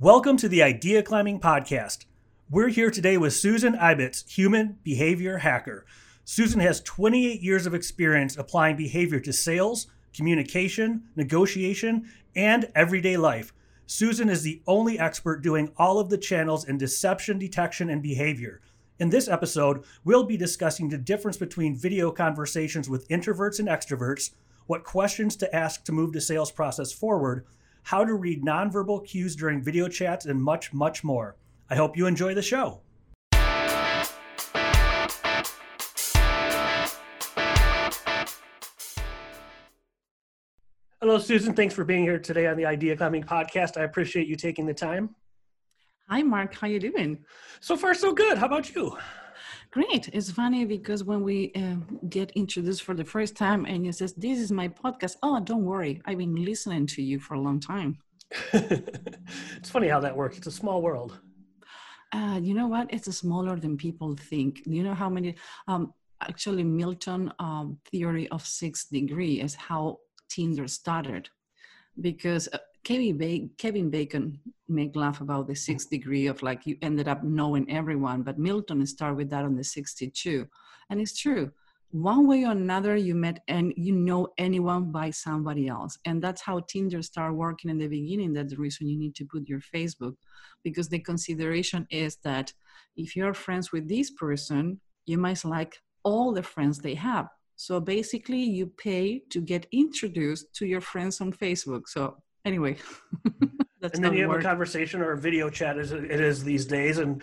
Welcome to the Idea Climbing Podcast. We're here today with Susan Ibitz, human behavior hacker. Susan has 28 years of experience applying behavior to sales, communication, negotiation, and everyday life. Susan is the only expert doing all of the channels in deception detection and behavior. In this episode, we'll be discussing the difference between video conversations with introverts and extroverts, what questions to ask to move the sales process forward, how to read nonverbal cues during video chats, and much, much more. I hope you enjoy the show. Hello, Susan. Thanks for being here today on the Idea Climbing podcast. I appreciate you taking the time. Hi, Mark. How you doing? So far, so good. How about you? Great. It's funny because when we uh, get introduced for the first time and you says, this is my podcast. Oh, don't worry. I've been listening to you for a long time. it's funny how that works. It's a small world. Uh, you know what? It's smaller than people think. You know how many, um, actually Milton um, theory of six degree is how Tinder started because uh, Kevin, ba- Kevin Bacon make laugh about the sixth degree of like you ended up knowing everyone, but Milton started with that on the 62. And it's true. One way or another, you met and you know anyone by somebody else. And that's how Tinder started working in the beginning. That's the reason you need to put your Facebook because the consideration is that if you're friends with this person, you might like all the friends they have. So basically, you pay to get introduced to your friends on Facebook. So anyway and then you have work. a conversation or a video chat as it is these days and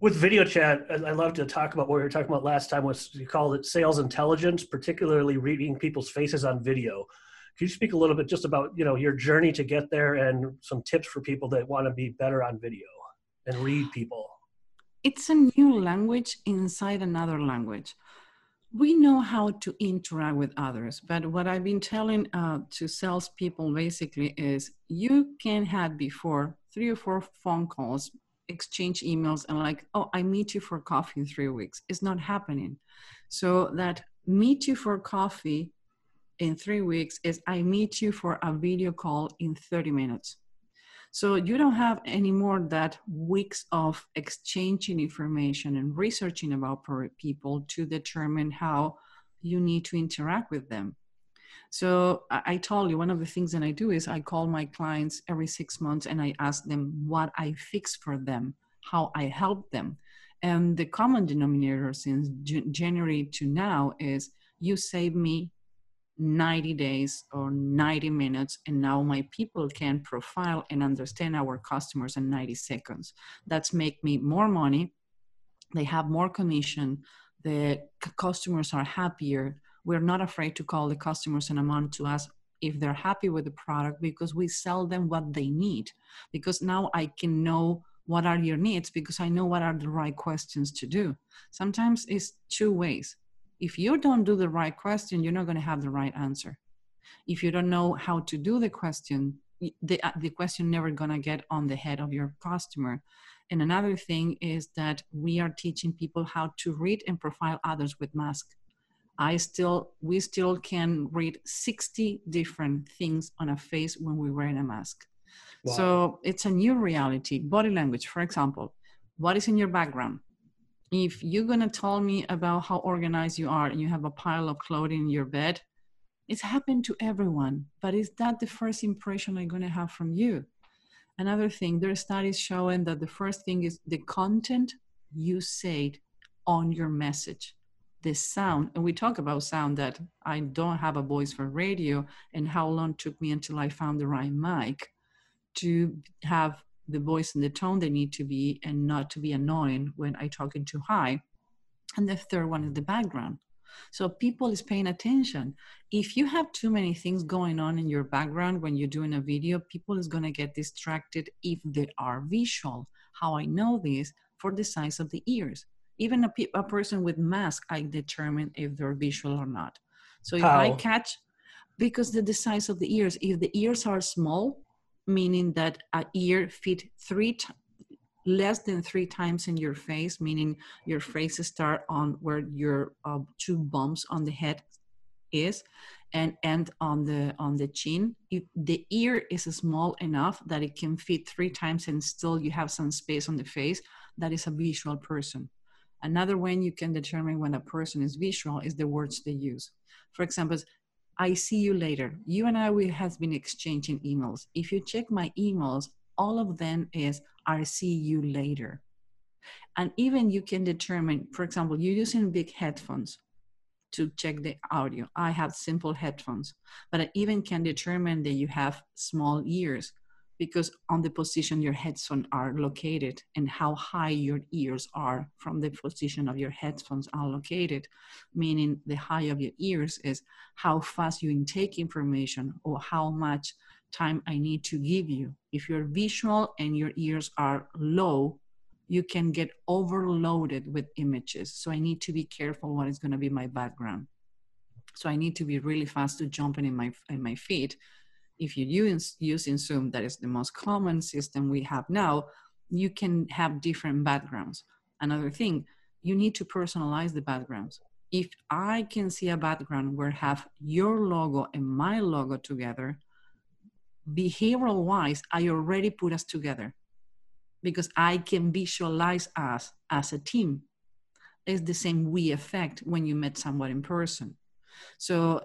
with video chat i love to talk about what we were talking about last time was you called it sales intelligence particularly reading people's faces on video can you speak a little bit just about you know your journey to get there and some tips for people that want to be better on video and read people it's a new language inside another language we know how to interact with others, but what I've been telling uh, to salespeople basically is you can have before three or four phone calls, exchange emails, and like, oh, I meet you for coffee in three weeks. It's not happening. So that meet you for coffee in three weeks is I meet you for a video call in 30 minutes. So you don't have anymore that weeks of exchanging information and researching about people to determine how you need to interact with them. So I told you one of the things that I do is I call my clients every six months and I ask them what I fix for them, how I help them. And the common denominator since January to now is you save me 90 days or 90 minutes and now my people can profile and understand our customers in 90 seconds. That's make me more money. They have more commission. The customers are happier. We're not afraid to call the customers in a month to ask if they're happy with the product because we sell them what they need. Because now i can know what are your needs because i know what are the right questions to do. Sometimes it's two ways if you don't do the right question, you're not going to have the right answer. If you don't know how to do the question, the, uh, the question never going to get on the head of your customer. And another thing is that we are teaching people how to read and profile others with mask. I still, we still can read 60 different things on a face when we're wearing a mask. Wow. So it's a new reality. Body language, for example, what is in your background? If you're going to tell me about how organized you are and you have a pile of clothing in your bed, it's happened to everyone, but is that the first impression I'm going to have from you? Another thing, there are studies showing that the first thing is the content you said on your message, the sound. And we talk about sound that I don't have a voice for radio and how long took me until I found the right mic to have the voice and the tone they need to be and not to be annoying when I talking too high. And the third one is the background. So people is paying attention. If you have too many things going on in your background when you're doing a video, people is going to get distracted if they are visual. How I know this for the size of the ears. Even a, pe- a person with mask, I determine if they're visual or not. So if How? I catch, because the, the size of the ears, if the ears are small, meaning that a ear fit three t- less than three times in your face, meaning your face start on where your uh, two bumps on the head is, and end on the on the chin. If the ear is small enough that it can fit three times and still you have some space on the face that is a visual person. Another way you can determine when a person is visual is the words they use. For example i see you later. You and i we have been exchanging emails. If you check my emails all of them is i see you later. And even you can determine for example you're using big headphones to check the audio. I have simple headphones, but I even can determine that you have small ears because on the position your headphones are located and how high your ears are from the position of your headphones are located, meaning the high of your ears is how fast you intake information or how much time I need to give you. If you're visual and your ears are low, you can get overloaded with images. So I need to be careful what is going to be my background. So I need to be really fast to jumping in my in my feet. If you use using Zoom, that is the most common system we have now, you can have different backgrounds. Another thing, you need to personalize the backgrounds. If I can see a background where have your logo and my logo together, behavioral wise, I already put us together because I can visualize us as a team. It's the same we effect when you met someone in person. So,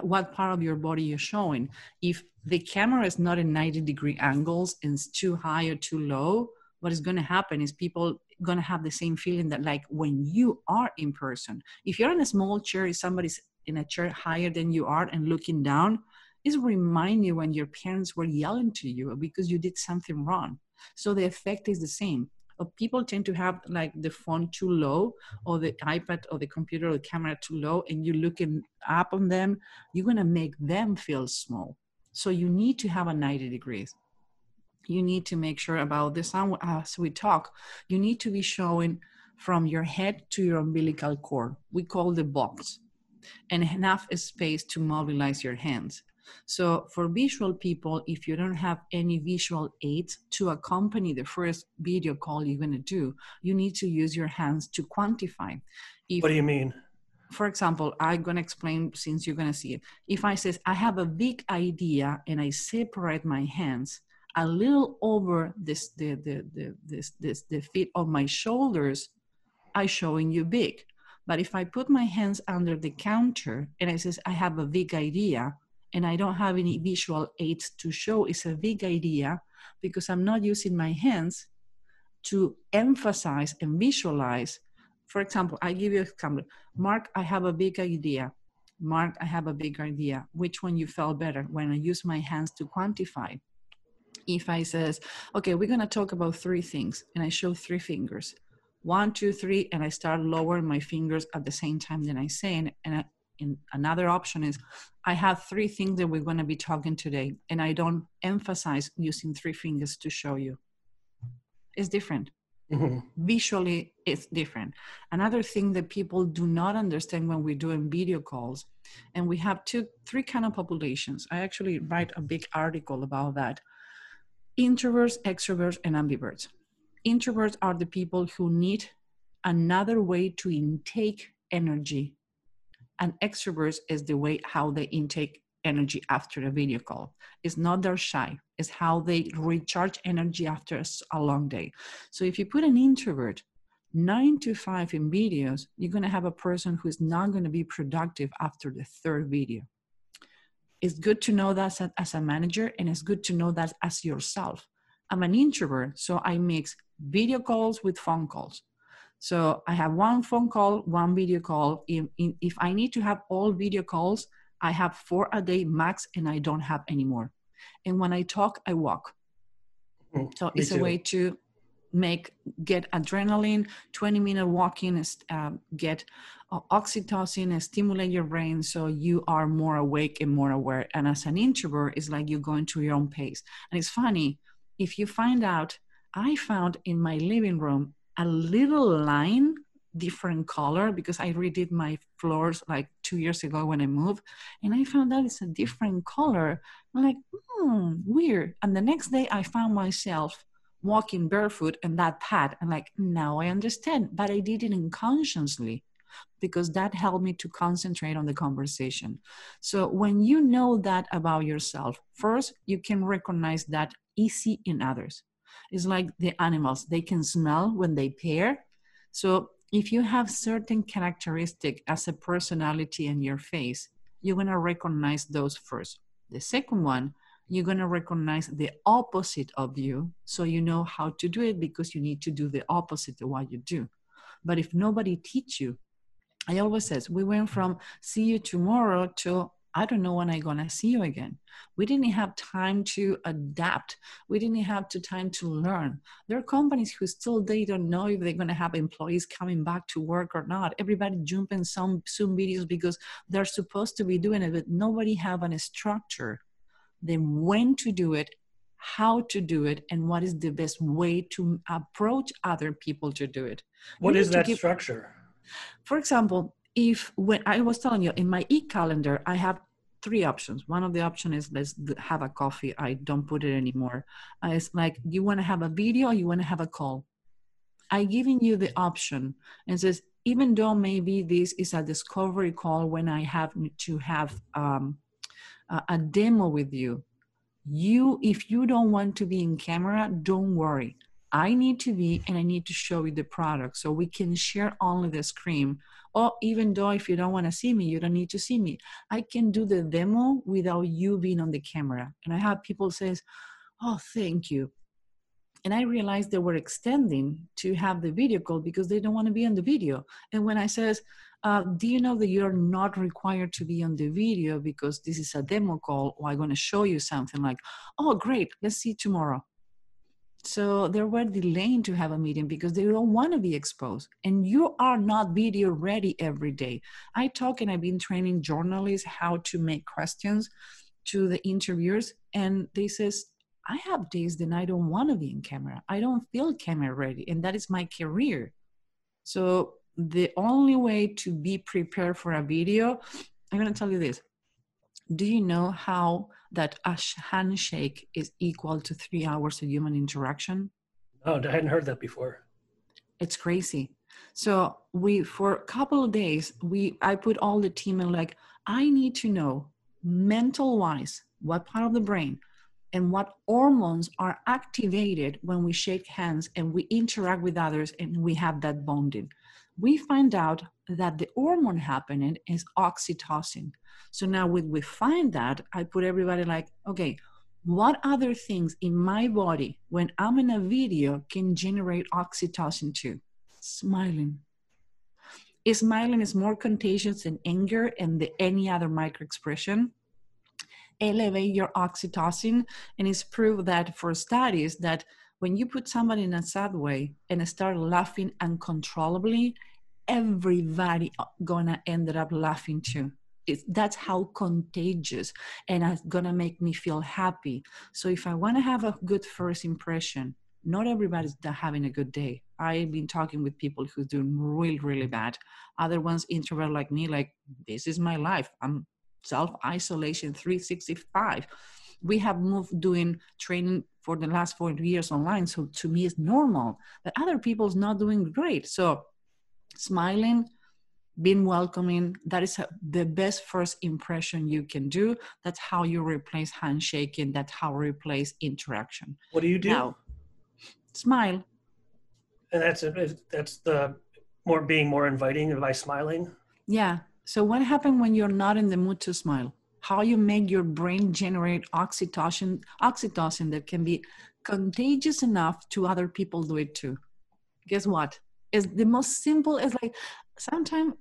what part of your body you're showing? If the camera is not in 90 degree angles and it's too high or too low, what is going to happen is people going to have the same feeling that like when you are in person if you're in a small chair if somebody's in a chair higher than you are and looking down is remind you when your parents were yelling to you because you did something wrong so the effect is the same. People tend to have like the phone too low mm-hmm. or the iPad or the computer or the camera too low and you're looking up on them, you're going to make them feel small. So you need to have a 90 degrees. You need to make sure about the sound as we talk. You need to be showing from your head to your umbilical cord. We call the box and enough space to mobilize your hands. So for visual people, if you don't have any visual aids to accompany the first video call you're going to do, you need to use your hands to quantify. If, what do you mean? For example, I'm going to explain since you're going to see it. If I says I have a big idea and I separate my hands a little over this the the the this this the feet of my shoulders, I showing you big. But if I put my hands under the counter and I says I have a big idea, and I don't have any visual aids to show is a big idea because I'm not using my hands to emphasize and visualize. For example, I give you an example. Mark, I have a big idea. Mark, I have a big idea. Which one you felt better when I use my hands to quantify? If I says, okay, we're gonna talk about three things, and I show three fingers, one, two, three, and I start lowering my fingers at the same time that I say, and, and I, in another option is i have three things that we're going to be talking today and i don't emphasize using three fingers to show you. It's different. Mm-hmm. visually it's different. Another thing that people do not understand when we're doing video calls and we have two three kind of populations. I actually write a big article about that. Introverts extroverts and ambiverts. Introverts are the people who need another way to intake energy and extroverts is the way how they intake energy after a video call. It's not they're shy, it's how they recharge energy after a long day. So if you put an introvert nine to five in videos, you're going to have a person who's not going to be productive after the third video. It's good to know that as a manager, and it's good to know that as yourself. I'm an introvert, so I mix video calls with phone calls. So I have one phone call, one video call. If, if I need to have all video calls, I have four a day max and I don't have any more. And when I talk, I walk. Mm, so it's too. a way to make get adrenaline 20 minute walking uh, get uh, oxytocin and stimulate your brain so you are more awake and more aware and as an introvert it's like you're going to your own pace and it's funny if you find out i found in my living room a little line different color because I redid my floors like two years ago when I moved, and I found out it's a different color. I'm like, hmm, weird. And the next day, I found myself walking barefoot in that pad. and like, now I understand, but I did it unconsciously. because that helped me to concentrate on the conversation. So when you know that about yourself, first you can recognize that easy in others. It's like the animals, they can smell when they pair. So if you have certain characteristic as a personality in your face, you're going to recognize those first. The second one, you're going to recognize the opposite of you so you know how to do it because you need to do the opposite of what you do but if nobody teach you i always says we went from see you tomorrow to I don't know when I'm gonna see you again. We didn't have time to adapt. We didn't have the time to learn. There are companies who still they don't know if they're gonna have employees coming back to work or not. Everybody jumping some Zoom videos because they're supposed to be doing it, but nobody have a structure. Then when to do it, how to do it, and what is the best way to approach other people to do it. What is that give, structure? For example, if when I was telling you in my e-calendar, I have three options. One of the option is let's have a coffee. I don't put it anymore. Uh, it's like you want to have a video, you want to have a call. I giving you the option and says even though maybe this is a discovery call when I have to have um, a demo with you, you if you don't want to be in camera, don't worry. I need to be and I need to show you the product so we can share only the screen. Or even though if you don't want to see me, you don't need to see me. I can do the demo without you being on the camera. And I have people says, "Oh, thank you." And I realized they were extending to have the video call because they don't want to be on the video. And when I says, uh, do you know that you're not required to be on the video because this is a demo call or I'm going to show you something like, oh, great, let's see tomorrow. So they were delaying to have a meeting because they don't want to be exposed. And you are not video ready every day. I talk and I've been training journalists how to make questions to the interviewers. And they says, I have days that I don't want to be in camera. I don't feel camera ready. And that is my career. So the only way to be prepared for a video, I'm going to tell you this. Do you know how that a handshake is equal to three hours of human interaction. Oh, I hadn't heard that before. It's crazy. So we, for a couple of days, we, I put all the team in like, I need to know mental wise, what part of the brain and what hormones are activated when we shake hands and we interact with others and we have that bonding. We find out that the hormone happening is oxytocin. So now when we find that, I put everybody like, okay, what other things in my body when I'm in a video can generate oxytocin too? Smiling. Smiling is more contagious than anger and the, any other micro expression. Elevate your oxytocin, and it's proved that for studies that when you put somebody in a sad way and start laughing uncontrollably, everybody gonna end up laughing too. It's, that's how contagious and it's gonna make me feel happy. So if i want to have a good first impression not everybody's having a good day. I've been talking with people who's doing really really bad. Other ones introvert like me like this is my life. I'm self-isolation 365 we have moved doing training for the last four years online so to me it's normal but other people's not doing great. So smiling being welcoming that is the best first impression you can do. That's how you replace handshaking. That's how you replace interaction. What do you do? Now smile. And that's a, that's the more being more inviting by smiling? Yeah. So what happens when you're not in the mood to smile how you make your brain generate oxytocin oxytocin that can be contagious enough to other people do it too. Guess what? Is the most simple is like sometimes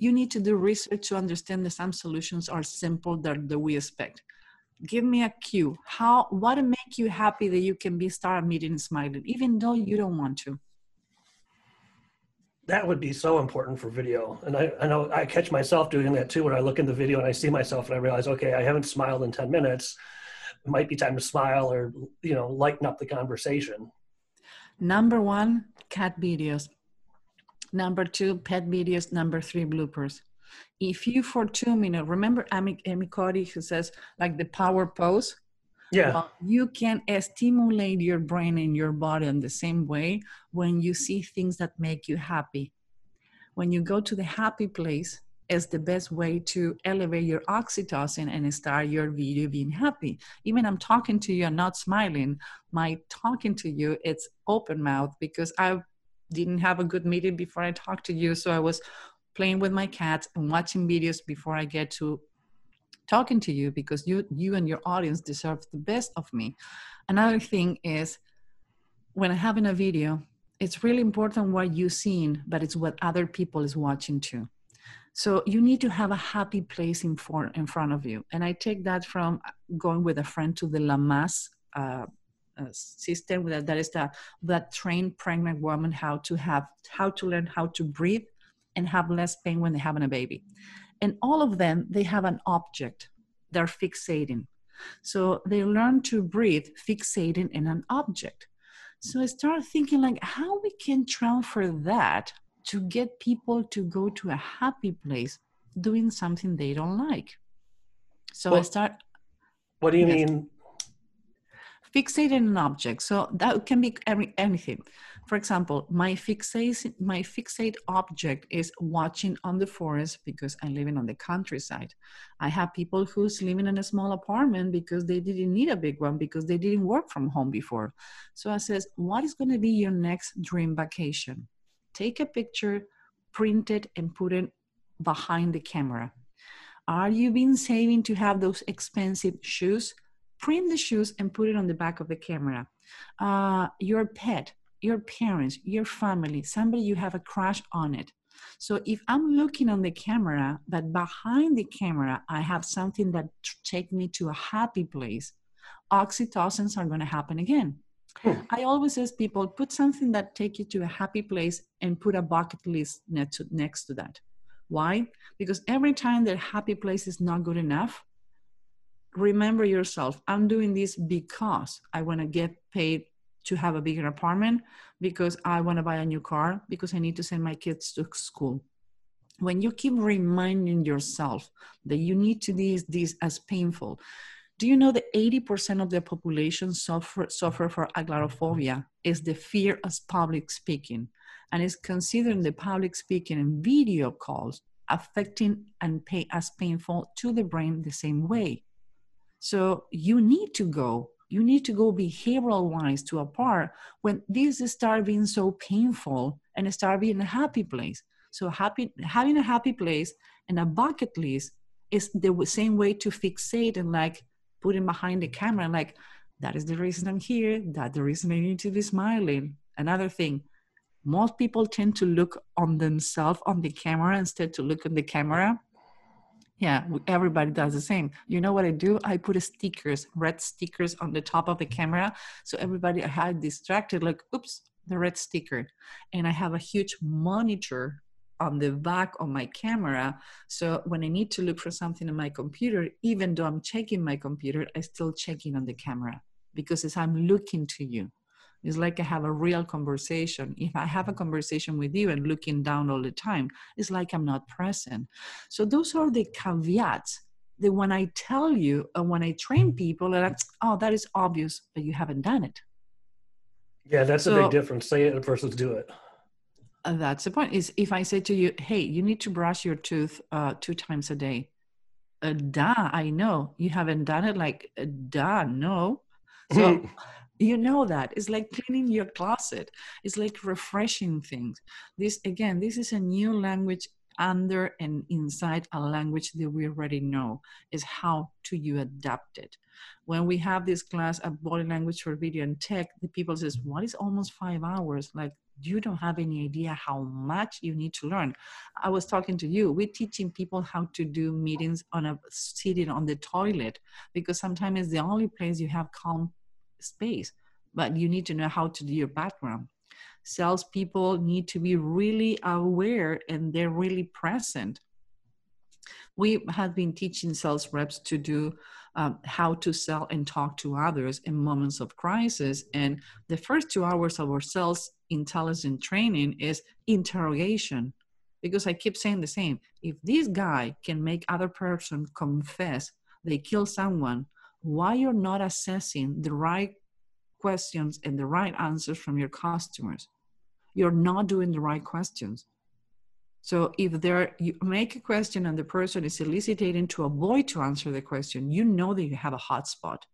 you need to do research to understand that some solutions are simple that, that we expect. Give me a cue. How what make you happy that you can be start meeting smiling even though you don't want to that would be so important for video and I, I know i catch myself doing that too when i look in the video and i see myself and i realize okay i haven't smiled in 10 minutes it might be time to smile or you know lighten up the conversation number one cat videos Number two, pet videos. Number three, bloopers. If you for two minutes, remember Amy, Amy Cuddy who says like the power pose? Yeah. Well, you can stimulate your brain and your body in the same way when you see things that make you happy. when you go to the happy place is the best way to elevate your oxytocin and start your video being happy. Even I'm talking to you, I'm not smiling. My talking to you, it's open mouth because I didn't have a good meeting before I talked to you. So I was playing with my cats and watching videos before I get to talking to you because you you and your audience deserve the best of me. Another thing is when I'm having a video, it's really important what you've seen, but it's what other people is watching too. So you need to have a happy place in, for, in front of you. And I take that from going with a friend to the Lamaze uh, uh, system that, that is the, that train pregnant woman how to have, how to learn how to breathe and have less pain when they're having a baby. And all of them, they have an object they're fixating. So they learn to breathe, fixating in an object. So I start thinking like how we can transfer that to get people to go to a happy place doing something they don't like. So well, I start. What do you yes, mean? Fixating an object. So that can be every, anything. For example, my fixate my fixate object is watching on the forest because I'm living on the countryside. I have people who's living in a small apartment because they didn't need a big one because they didn't work from home before. So I says, what is going to be your next dream vacation? take a picture, print it, and put it behind the camera. Are you been saving to have those expensive shoes? Print the shoes and put it on the back of the camera. Uh, your pet, your parents, your family, somebody you have a crush on it. So if I'm looking on the camera, but behind the camera, I have something that take me to a happy place, oxytocins are going to happen again. I always ask people put something that take you to a happy place and put a bucket list next to, next to that. Why? Because every time that happy place is not good enough, remember yourself. I'm doing this because I want to get paid to have a bigger apartment, because I want to buy a new car, because I need to send my kids to school. When you keep reminding yourself that you need to do this as painful, do you know that 80% of the population suffer, suffer for agoraphobic is the fear of public speaking and is considering the public speaking and video calls affecting and pay as painful to the brain the same way. So you need to go, you need to go behavioral wise to a part when this start being so painful and start being a happy place. So happy having a happy place and a bucket list is the same way to fixate and like putting behind the camera like that is the reason i'm here that the reason i need to be smiling another thing most people tend to look on themselves on the camera instead to look at the camera yeah everybody does the same. You know what i do? I put stickers red stickers on the top of the camera so everybody i had distracted like oops the red sticker. And i have a huge monitor on the back of my camera. So when I need to look for something on my computer, even though I'm checking my computer, I still checking on the camera because as I'm looking to you, it's like I have a real conversation. If I have a conversation with you and looking down all the time, it's like I'm not present. So those are the caveats that when I tell you and when I train people, like, oh, that is obvious, but you haven't done it. Yeah, that's so, a big difference. Say it versus do it. Uh, that's the point. Is if I say to you, "Hey, you need to brush your tooth uh, two times a day," uh, duh, I know you haven't done it. Like, uh, duh, no. So you know that it's like cleaning your closet. It's like refreshing things. This again, this is a new language under and inside a language that we already know. Is how to you adapt it when we have this class of body language for video and tech the people says what is almost five hours like you don't have any idea how much you need to learn. I was talking to you, we're teaching people how to do meetings on a sitting on the toilet because sometimes it's the only place you have calm space, but you need to know how to do your background. Salespeople need to be really aware and they're really present. We have been teaching sales reps to do um, how to sell and talk to others in moments of crisis. And the first two hours of our sales intelligence training is interrogation. Because I keep saying the same. If this guy can make other person confess they kill someone, why you're not assessing the right questions and the right answers from your customers? You're not doing the right questions. So if there you make a question and the person is eliciting to avoid to answer the question, you know that you have a hot spot.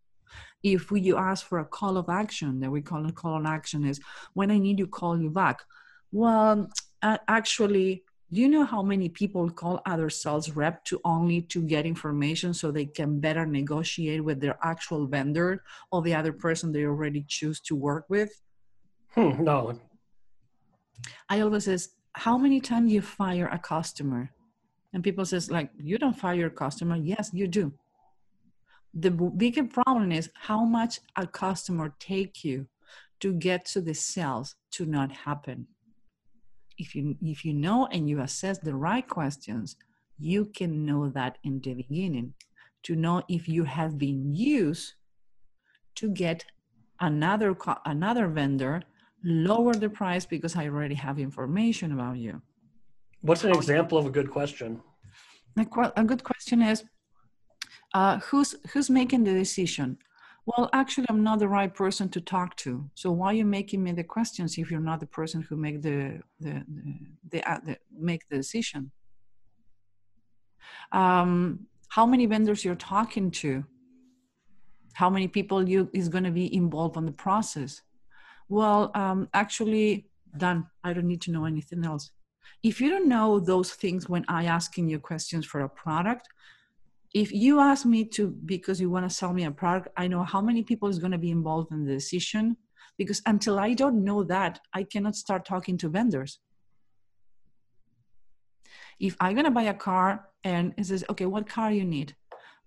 If you ask for a call of action, that we call a call of action is when I need to call you back. Well, actually, do you know how many people call other sales rep to only to get information so they can better negotiate with their actual vendor or the other person they already choose to work with? Hmm, no. I always says how many times you fire a customer and people says like you don't fire a customer yes you do the bigger problem is how much a customer take you to get to the sales to not happen if you if you know and you assess the right questions you can know that in the beginning to know if you have been used to get another another vendor lower the price because I already have information about you. What's an example of a good question? A, a good question is uh, who's who's making the decision? Well, actually, I'm not the right person to talk to. So why are you making me the questions if you're not the person who make the the the, the, uh, the make the decision? Um, how many vendors you're talking to? How many people you is going to be involved on the process? well, um, actually, done. I don't need to know anything else. If you don't know those things when I asking you questions for a product, if you ask me to because you want to sell me a product, I know how many people is going to be involved in the decision. Because until I don't know that, I cannot start talking to vendors. If I'm going to buy a car and it says, okay, what car you need?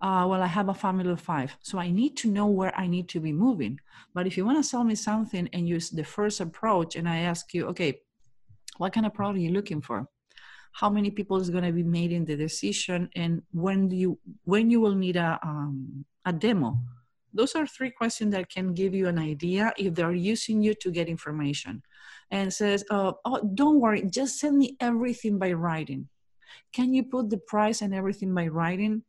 uh, well, I have a family of five, so I need to know where I need to be moving. But if you want to sell me something and use the first approach, and I ask you, okay, what kind of product are you looking for? How many people is going to be making the decision, and when do you when you will need a um, a demo? Those are three questions that can give you an idea if they're using you to get information. And says, uh, oh, don't worry, just send me everything by writing. Can you put the price and everything by writing?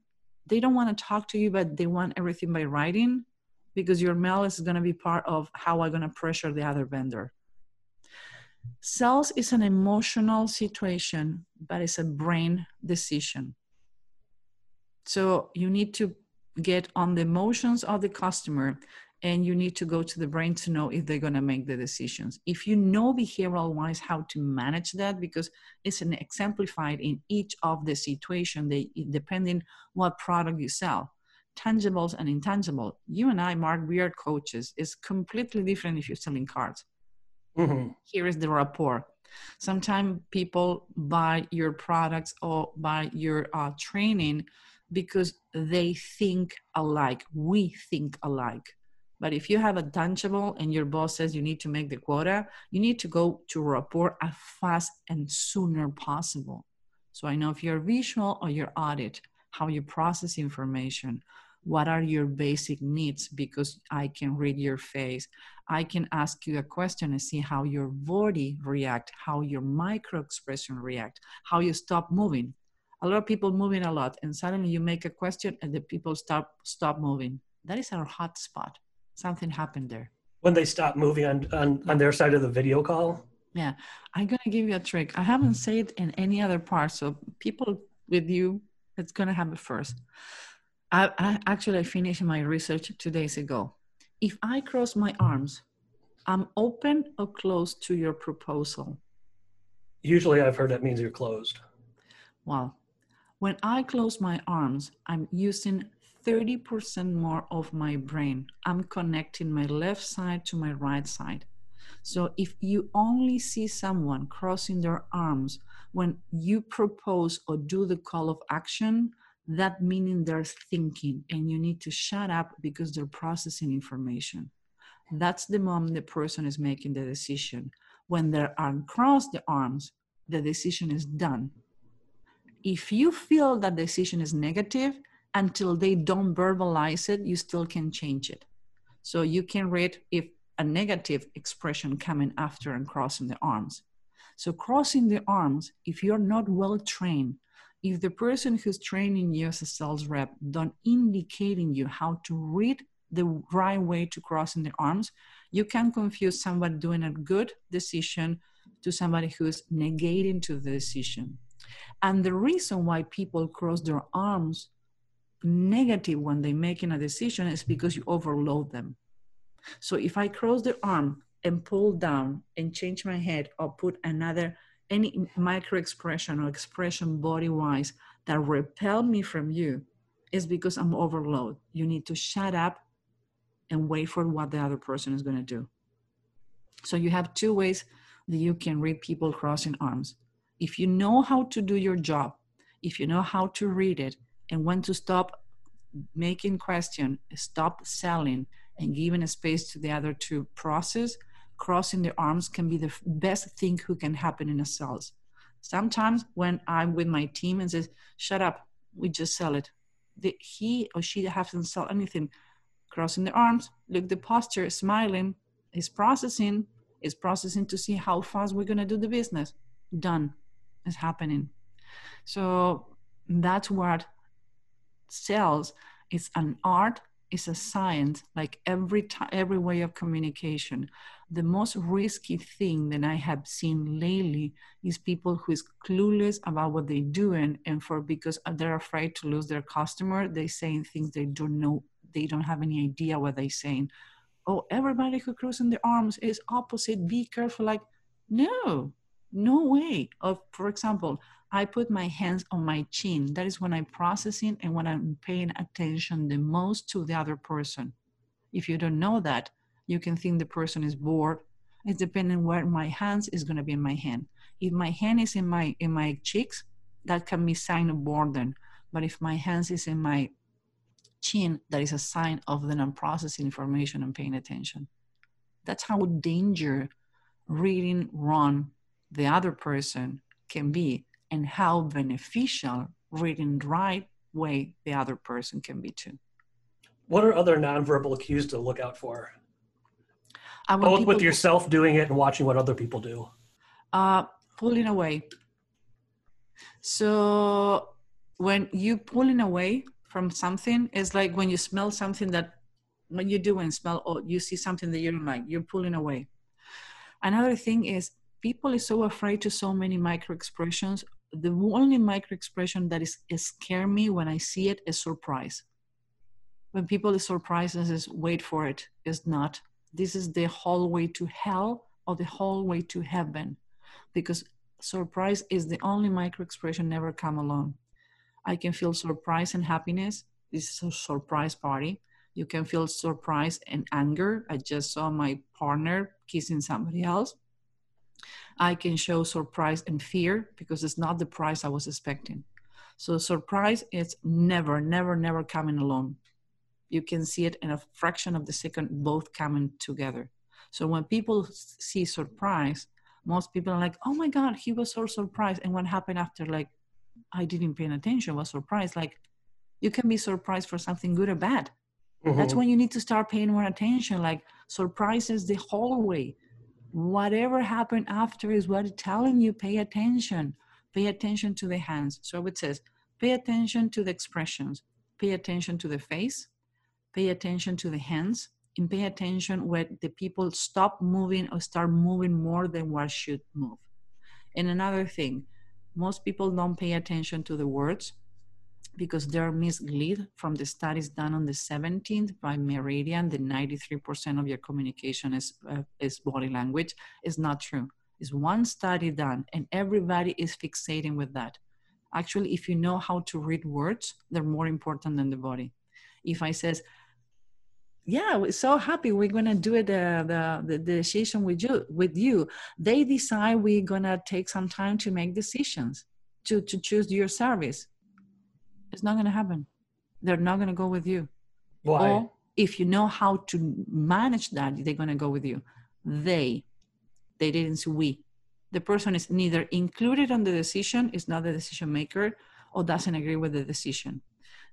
they don't want to talk to you, but they want everything by writing because your mail is going to be part of how I'm going to pressure the other vendor. Sales is an emotional situation, but it's a brain decision. So you need to get on the emotions of the customer and you need to go to the brain to know if they're going to make the decisions. If you know behavioral wise how to manage that because it's an exemplified in each of the situation they depending what product you sell tangibles and intangible. You and i mark we are coaches. It's completely different if you're selling cards mm-hmm. here is the rapport sometimes people buy your products or buy your uh, training because they think alike we think alike but if you have a tangible and your boss says you need to make the quota, you need to go to rapport as fast and sooner possible. So I know if you're visual or your audit, how you process information, what are your basic needs because I can read your face. I can ask you a question and see how your body react, how your micro expression react, how you stop moving. A lot of people moving a lot and suddenly you make a question and the people stop stop moving. That is our hot spot something happened there. When they stop moving on, on, on their side of the video call? Yeah. I'm going to give you a trick. I haven't said it in any other part. So people with you, it's going to happen first. I, I actually finished my research two days ago. If I cross my arms, I'm open or closed to your proposal. Usually I've heard that means you're closed. Well, when I close my arms, I'm using 30% more of my brain. I'm connecting my left side to my right side. So if you only see someone crossing their arms when you propose or do the call of action, that meaning they're thinking and you need to shut up because they're processing information. That's the moment the person is making the decision. When they're uncrossed the arms, the decision is done. If you feel that decision is negative, until they don't verbalize it, you still can change it. So you can read if a negative expression coming after and crossing the arms. So crossing the arms, if you're not well trained, if the person who's training you as a sales rep don't indicating you how to read the right way to crossing the arms, you can confuse somebody doing a good decision to somebody who's negating to the decision. And the reason why people cross their arms negative when they're making a decision is because you overload them. So if I cross the arm and pull down and change my head or put another any micro expression or expression body wise that repel me from you is because I'm overloaded. You need to shut up and wait for what the other person is going to do. So you have two ways that you can read people crossing arms. If you know how to do your job, if you know how to read it and when to stop making question, stop selling and giving a space to the other to process, crossing the arms can be the best thing who can happen in a sales. Sometimes when I'm with my team and says, shut up, we just sell it. The, he or she hasn't sell anything. Crossing the arms, look the posture, smiling, is processing, is processing to see how fast we're gonna do the business. Done. It's happening. So that's what sales is an art is a science like every time every way of communication. The most risky thing that i have seen lately is people who is clueless about what they're doing and for because they're afraid to lose their customer they saying things they don't know they don't have any idea what they're saying. Oh everybody who crossing the arms is opposite be careful like no no way of for example I put my hands on my chin. That is when I'm processing and when I'm paying attention the most to the other person. If you don't know that, you can think the person is bored. It's depending where my hands is going to be in my hand. If my hand is in my in my cheeks, that can be sign of boredom. But if my hands is in my chin, that is a sign of the non-processing information and paying attention. That's how danger reading wrong the other person can be and how beneficial reading the right way the other person can be too. What are other nonverbal cues to look out for? Uh, Both with yourself doing it and watching what other people do. Uh, pulling away. So when you pulling away from something, it's like when you smell something that when you do and smell or you see something that you don't like, you're pulling away. Another thing is people is so afraid to so many micro expressions the only micro expression that is, is scare me when I see it is surprise. When people is surprised and says, wait for it, is not. This is the hallway to hell or the hallway to heaven. Because surprise is the only micro expression never come alone. I can feel surprise and happiness. This is a surprise party. You can feel surprise and anger. I just saw my partner kissing somebody else I can show surprise and fear because it's not the price I was expecting. So surprise is never, never, never coming alone. You can see it in a fraction of the second, both coming together. So when people see surprise, most people are like, "Oh my God, he was so surprised!" And what happened after? Like, I didn't pay attention. Was surprised. Like, you can be surprised for something good or bad. Mm-hmm. That's when you need to start paying more attention. Like surprises the whole way whatever happened after is what it's telling you pay attention. Pay attention to the hands. So it says pay attention to the expressions. Pay attention to the face. Pay attention to the hands. And pay attention when the people stop moving or start moving more than what should move. And another thing most people don't pay attention to the words because they're misled from the studies done on the 17th by Mehrabian, the 93% of your communication is, uh, is body language, is not true. It's one study done, and everybody is fixating with that. Actually, if you know how to read words, they're more important than the body. If I says, yeah, we're so happy we're gonna do it uh, the, the the decision with you with you. They decide we're gonna take some time to make decisions to to choose your service it's not going to happen. They're not going to go with you. Why? Or if you know how to manage that, they're going to go with you. They, they didn't say we. The person is neither included on the decision, is not the decision maker, or doesn't agree with the decision.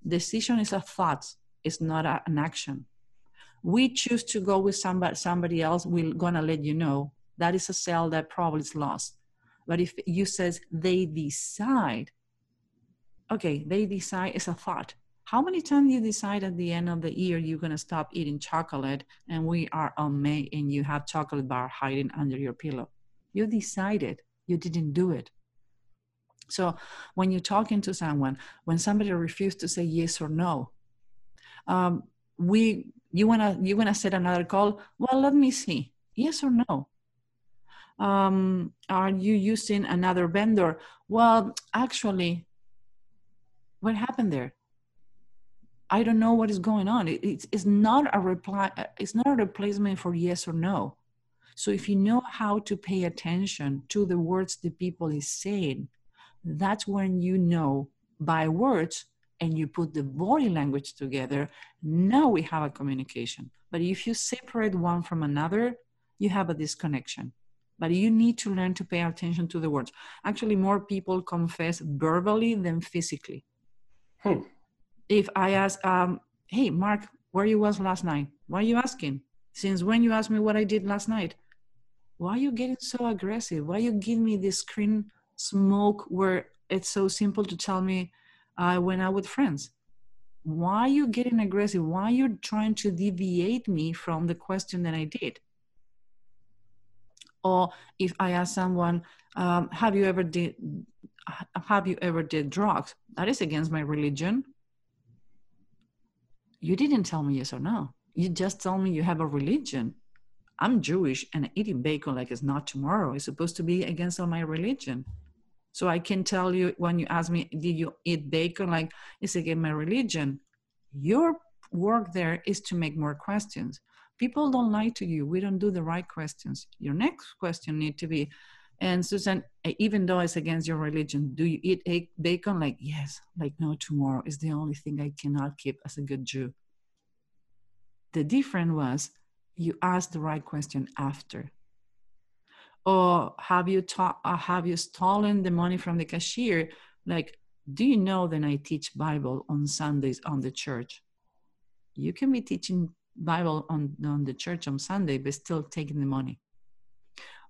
Decision is a thought, it's not a, an action. We choose to go with somebody, somebody else, we're gonna let you know. That is a cell that probably is lost. But if you says they decide, okay, they decide it's a thought. How many times you decide at the end of the year you're gonna stop eating chocolate and we are on May and you have chocolate bar hiding under your pillow? You decided, you didn't do it. So when you're talking to someone, when somebody refuses to say yes or no, um, we you wanna you wanna set another call. Well, let me see. Yes or no. Um, are you using another vendor? Well, actually, what happened there? I don't know what is going on. It, it's, it's not a reply. It's not a replacement for yes or no. So if you know how to pay attention to the words the people is saying, that's when you know by words and you put the body language together, now we have a communication. But if you separate one from another, you have a disconnection. But you need to learn to pay attention to the words. Actually, more people confess verbally than physically. Hmm. If I ask, um, hey, Mark, where you was last night? Why are you asking? Since when you asked me what I did last night? Why are you getting so aggressive? Why you give me this screen smoke where it's so simple to tell me I went out with friends. Why are you getting aggressive? Why are you trying to deviate me from the question that I did? Or if I ask someone, um, have you ever did have you ever did drugs? That is against my religion. You didn't tell me yes or no. You just tell me you have a religion. I'm Jewish and eating bacon like it's not tomorrow is supposed to be against all my religion. So I can tell you when you ask me, did you eat bacon? Like, it's against my religion. Your work there is to make more questions. People don't lie to you. We don't do the right questions. Your next question need to be, and Susan, even though it's against your religion, do you eat bacon? Like, yes, like no tomorrow is the only thing I cannot keep as a good Jew. The difference was you asked the right question after or have you ta- uh, have you stolen the money from the cashier like do you know that i teach bible on sundays on the church you can be teaching bible on, on the church on sunday but still taking the money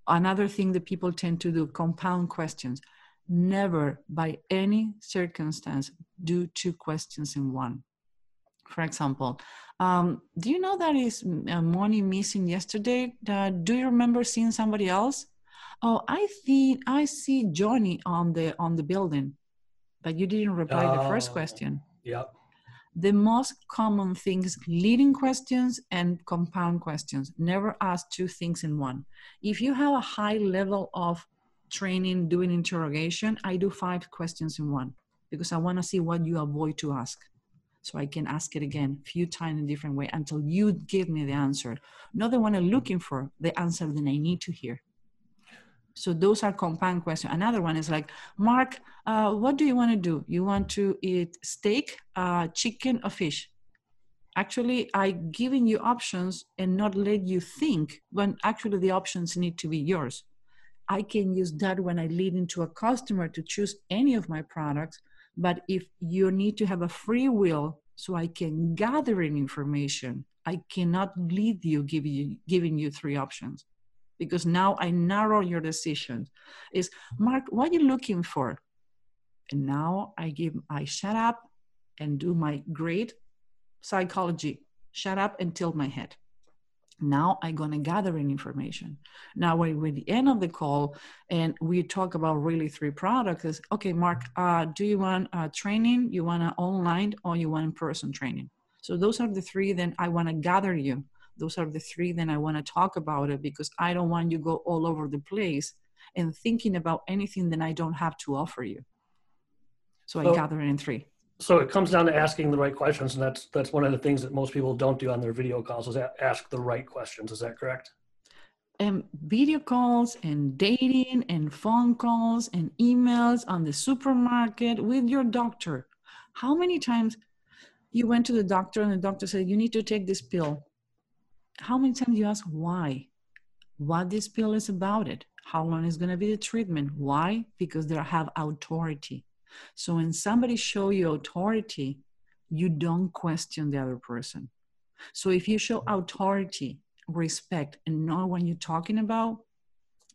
another thing that people tend to do compound questions never by any circumstance do two questions in one for example um, do you know that is uh, money missing yesterday? Uh, do you remember seeing somebody else? Oh, I think I see Johnny on the on the building, but you didn't reply uh, the first oh, question. Yep. The most common things leading questions and compound questions. Never ask two things in one. If you have a high level of training doing interrogation, I do five questions in one because I want to see what you avoid to ask so I can ask it again a few times in different way until you give me the answer, not the one I'm looking for, the answer that I need to hear. So those are compound questions. Another one is like, Mark, uh, what do you want to do? You want to eat steak, uh, chicken, or fish? Actually, I giving you options and not let you think when actually the options need to be yours. I can use that when I lead into a customer to choose any of my products but if you need to have a free will so I can gather in information, I cannot lead you, give you giving you three options. Because now I narrow your decision. Is Mark, what are you looking for? And now I give I shut up and do my great psychology. Shut up and tilt my head now i'm going to gather in information now when we're at the end of the call and we talk about really three products is okay mark uh, do you want uh, training you want online or you want in-person training so those are the three then i want to gather you those are the three then i want to talk about it because i don't want you go all over the place and thinking about anything that i don't have to offer you. So, so i gather it in three. So it comes down to asking the right questions and that's that's one of the things that most people don't do on their video calls is ask the right questions. Is that correct? And video calls and dating and phone calls and emails on the supermarket with your doctor. How many times you went to the doctor and the doctor said you need to take this pill how many times you ask why? What this pill is about it? How long is going to be the treatment? Why? Because they have authority. So when somebody show you authority, you don't question the other person. So if you show authority, respect, and know what you're talking about,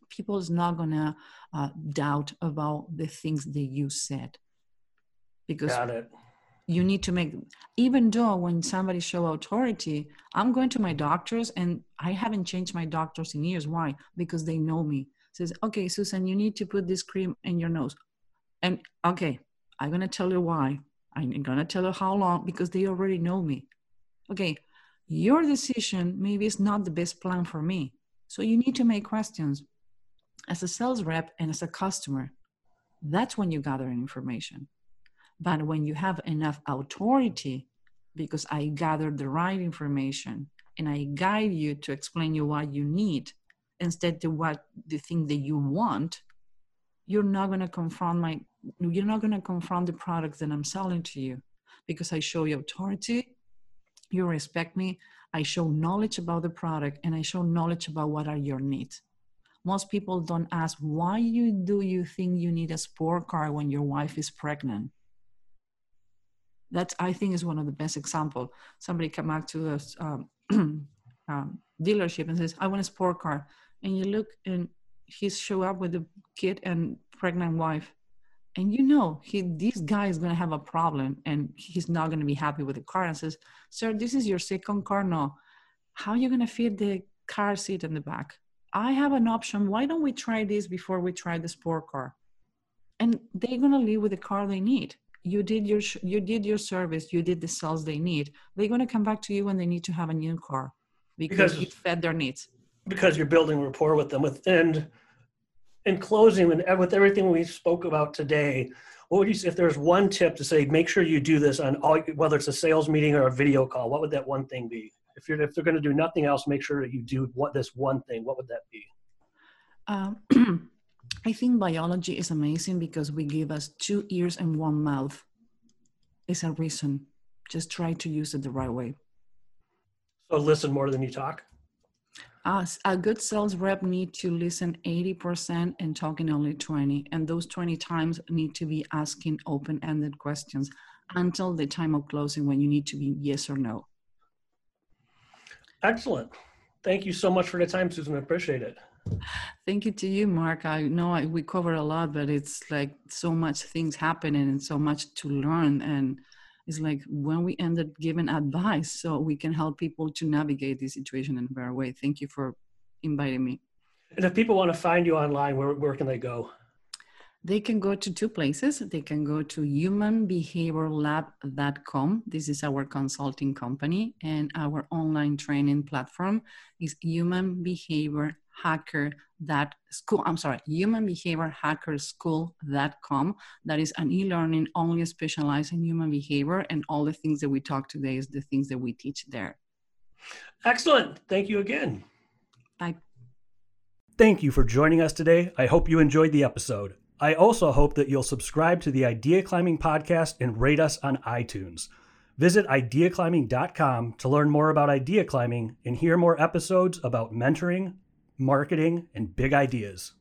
people is not gonna uh, doubt about the things that you said. Because you need to make even though when somebody show authority i'm going to my doctors and i haven't changed my doctors in years why because they know me says okay susan you need to put this cream in your nose And okay, I'm going to tell you why. I'm going to tell you how long because they already know me. Okay, your decision maybe is not the best plan for me. So you need to make questions. As a sales rep and as a customer, that's when you gather information. But when you have enough authority, because I gathered the right information and I guide you to explain you what you need instead of what the thing that you want, you're not going to confront my you're not going to confront the product that i'm selling to you. Because i show you authority you respect me i show knowledge about the product and i show knowledge about what are your needs. Most people don't ask why you do you think you need a sport car when your wife is pregnant that i think is one of the best example. Somebody come back to a um, um, dealership and says i want a sport car. And you look and he's show up with a kid and pregnant wife. And you know he this guy is going to have a problem and he's not going to be happy with the car and says sir this is your second car. No. How are you going to fit the car seat in the back? I have an option. Why don't we try this before we try the sport car? And they're going to leave with the car they need you did your you did your service you did the sales they need they're going to come back to you when they need to have a new car because, because you fed their needs because you're building rapport with them with and in closing, and with everything we spoke about today, what would you say if there's one tip to say, make sure you do this on all, whether it's a sales meeting or a video call? What would that one thing be? If you're if they're going to do nothing else, make sure that you do what this one thing. What would that be? Um, I think biology is amazing because we give us two ears and one mouth. It's a reason. Just try to use it the right way. So listen more than you talk as a good sales rep need to listen 80% and talking only 20 and those 20 times need to be asking open-ended questions until the time of closing when you need to be yes or no excellent thank you so much for the time susan i appreciate it thank you to you mark i know I, we cover a lot but it's like so much things happening and so much to learn and it's like when we end up giving advice so we can help people to navigate this situation in a better way. Thank you for inviting me. And if people want to find you online, where, where can they go? They can go to two places. They can go to humanbehaviorlab.com. This is our consulting company, and our online training platform is Human Behavior Hacker that school i'm sorry human behavior hacker school.com that is an e-learning only specialized in human behavior and all the things that we talk today is the things that we teach there. Excellent. Thank you again. Bye. Thank you for joining us today. I hope you enjoyed the episode i also hope that you'll subscribe to the idea climbing podcast and rate us on itunes Visit ideaclimbing.com to learn more about idea climbing and hear more episodes about mentoring, marketing, and big ideas.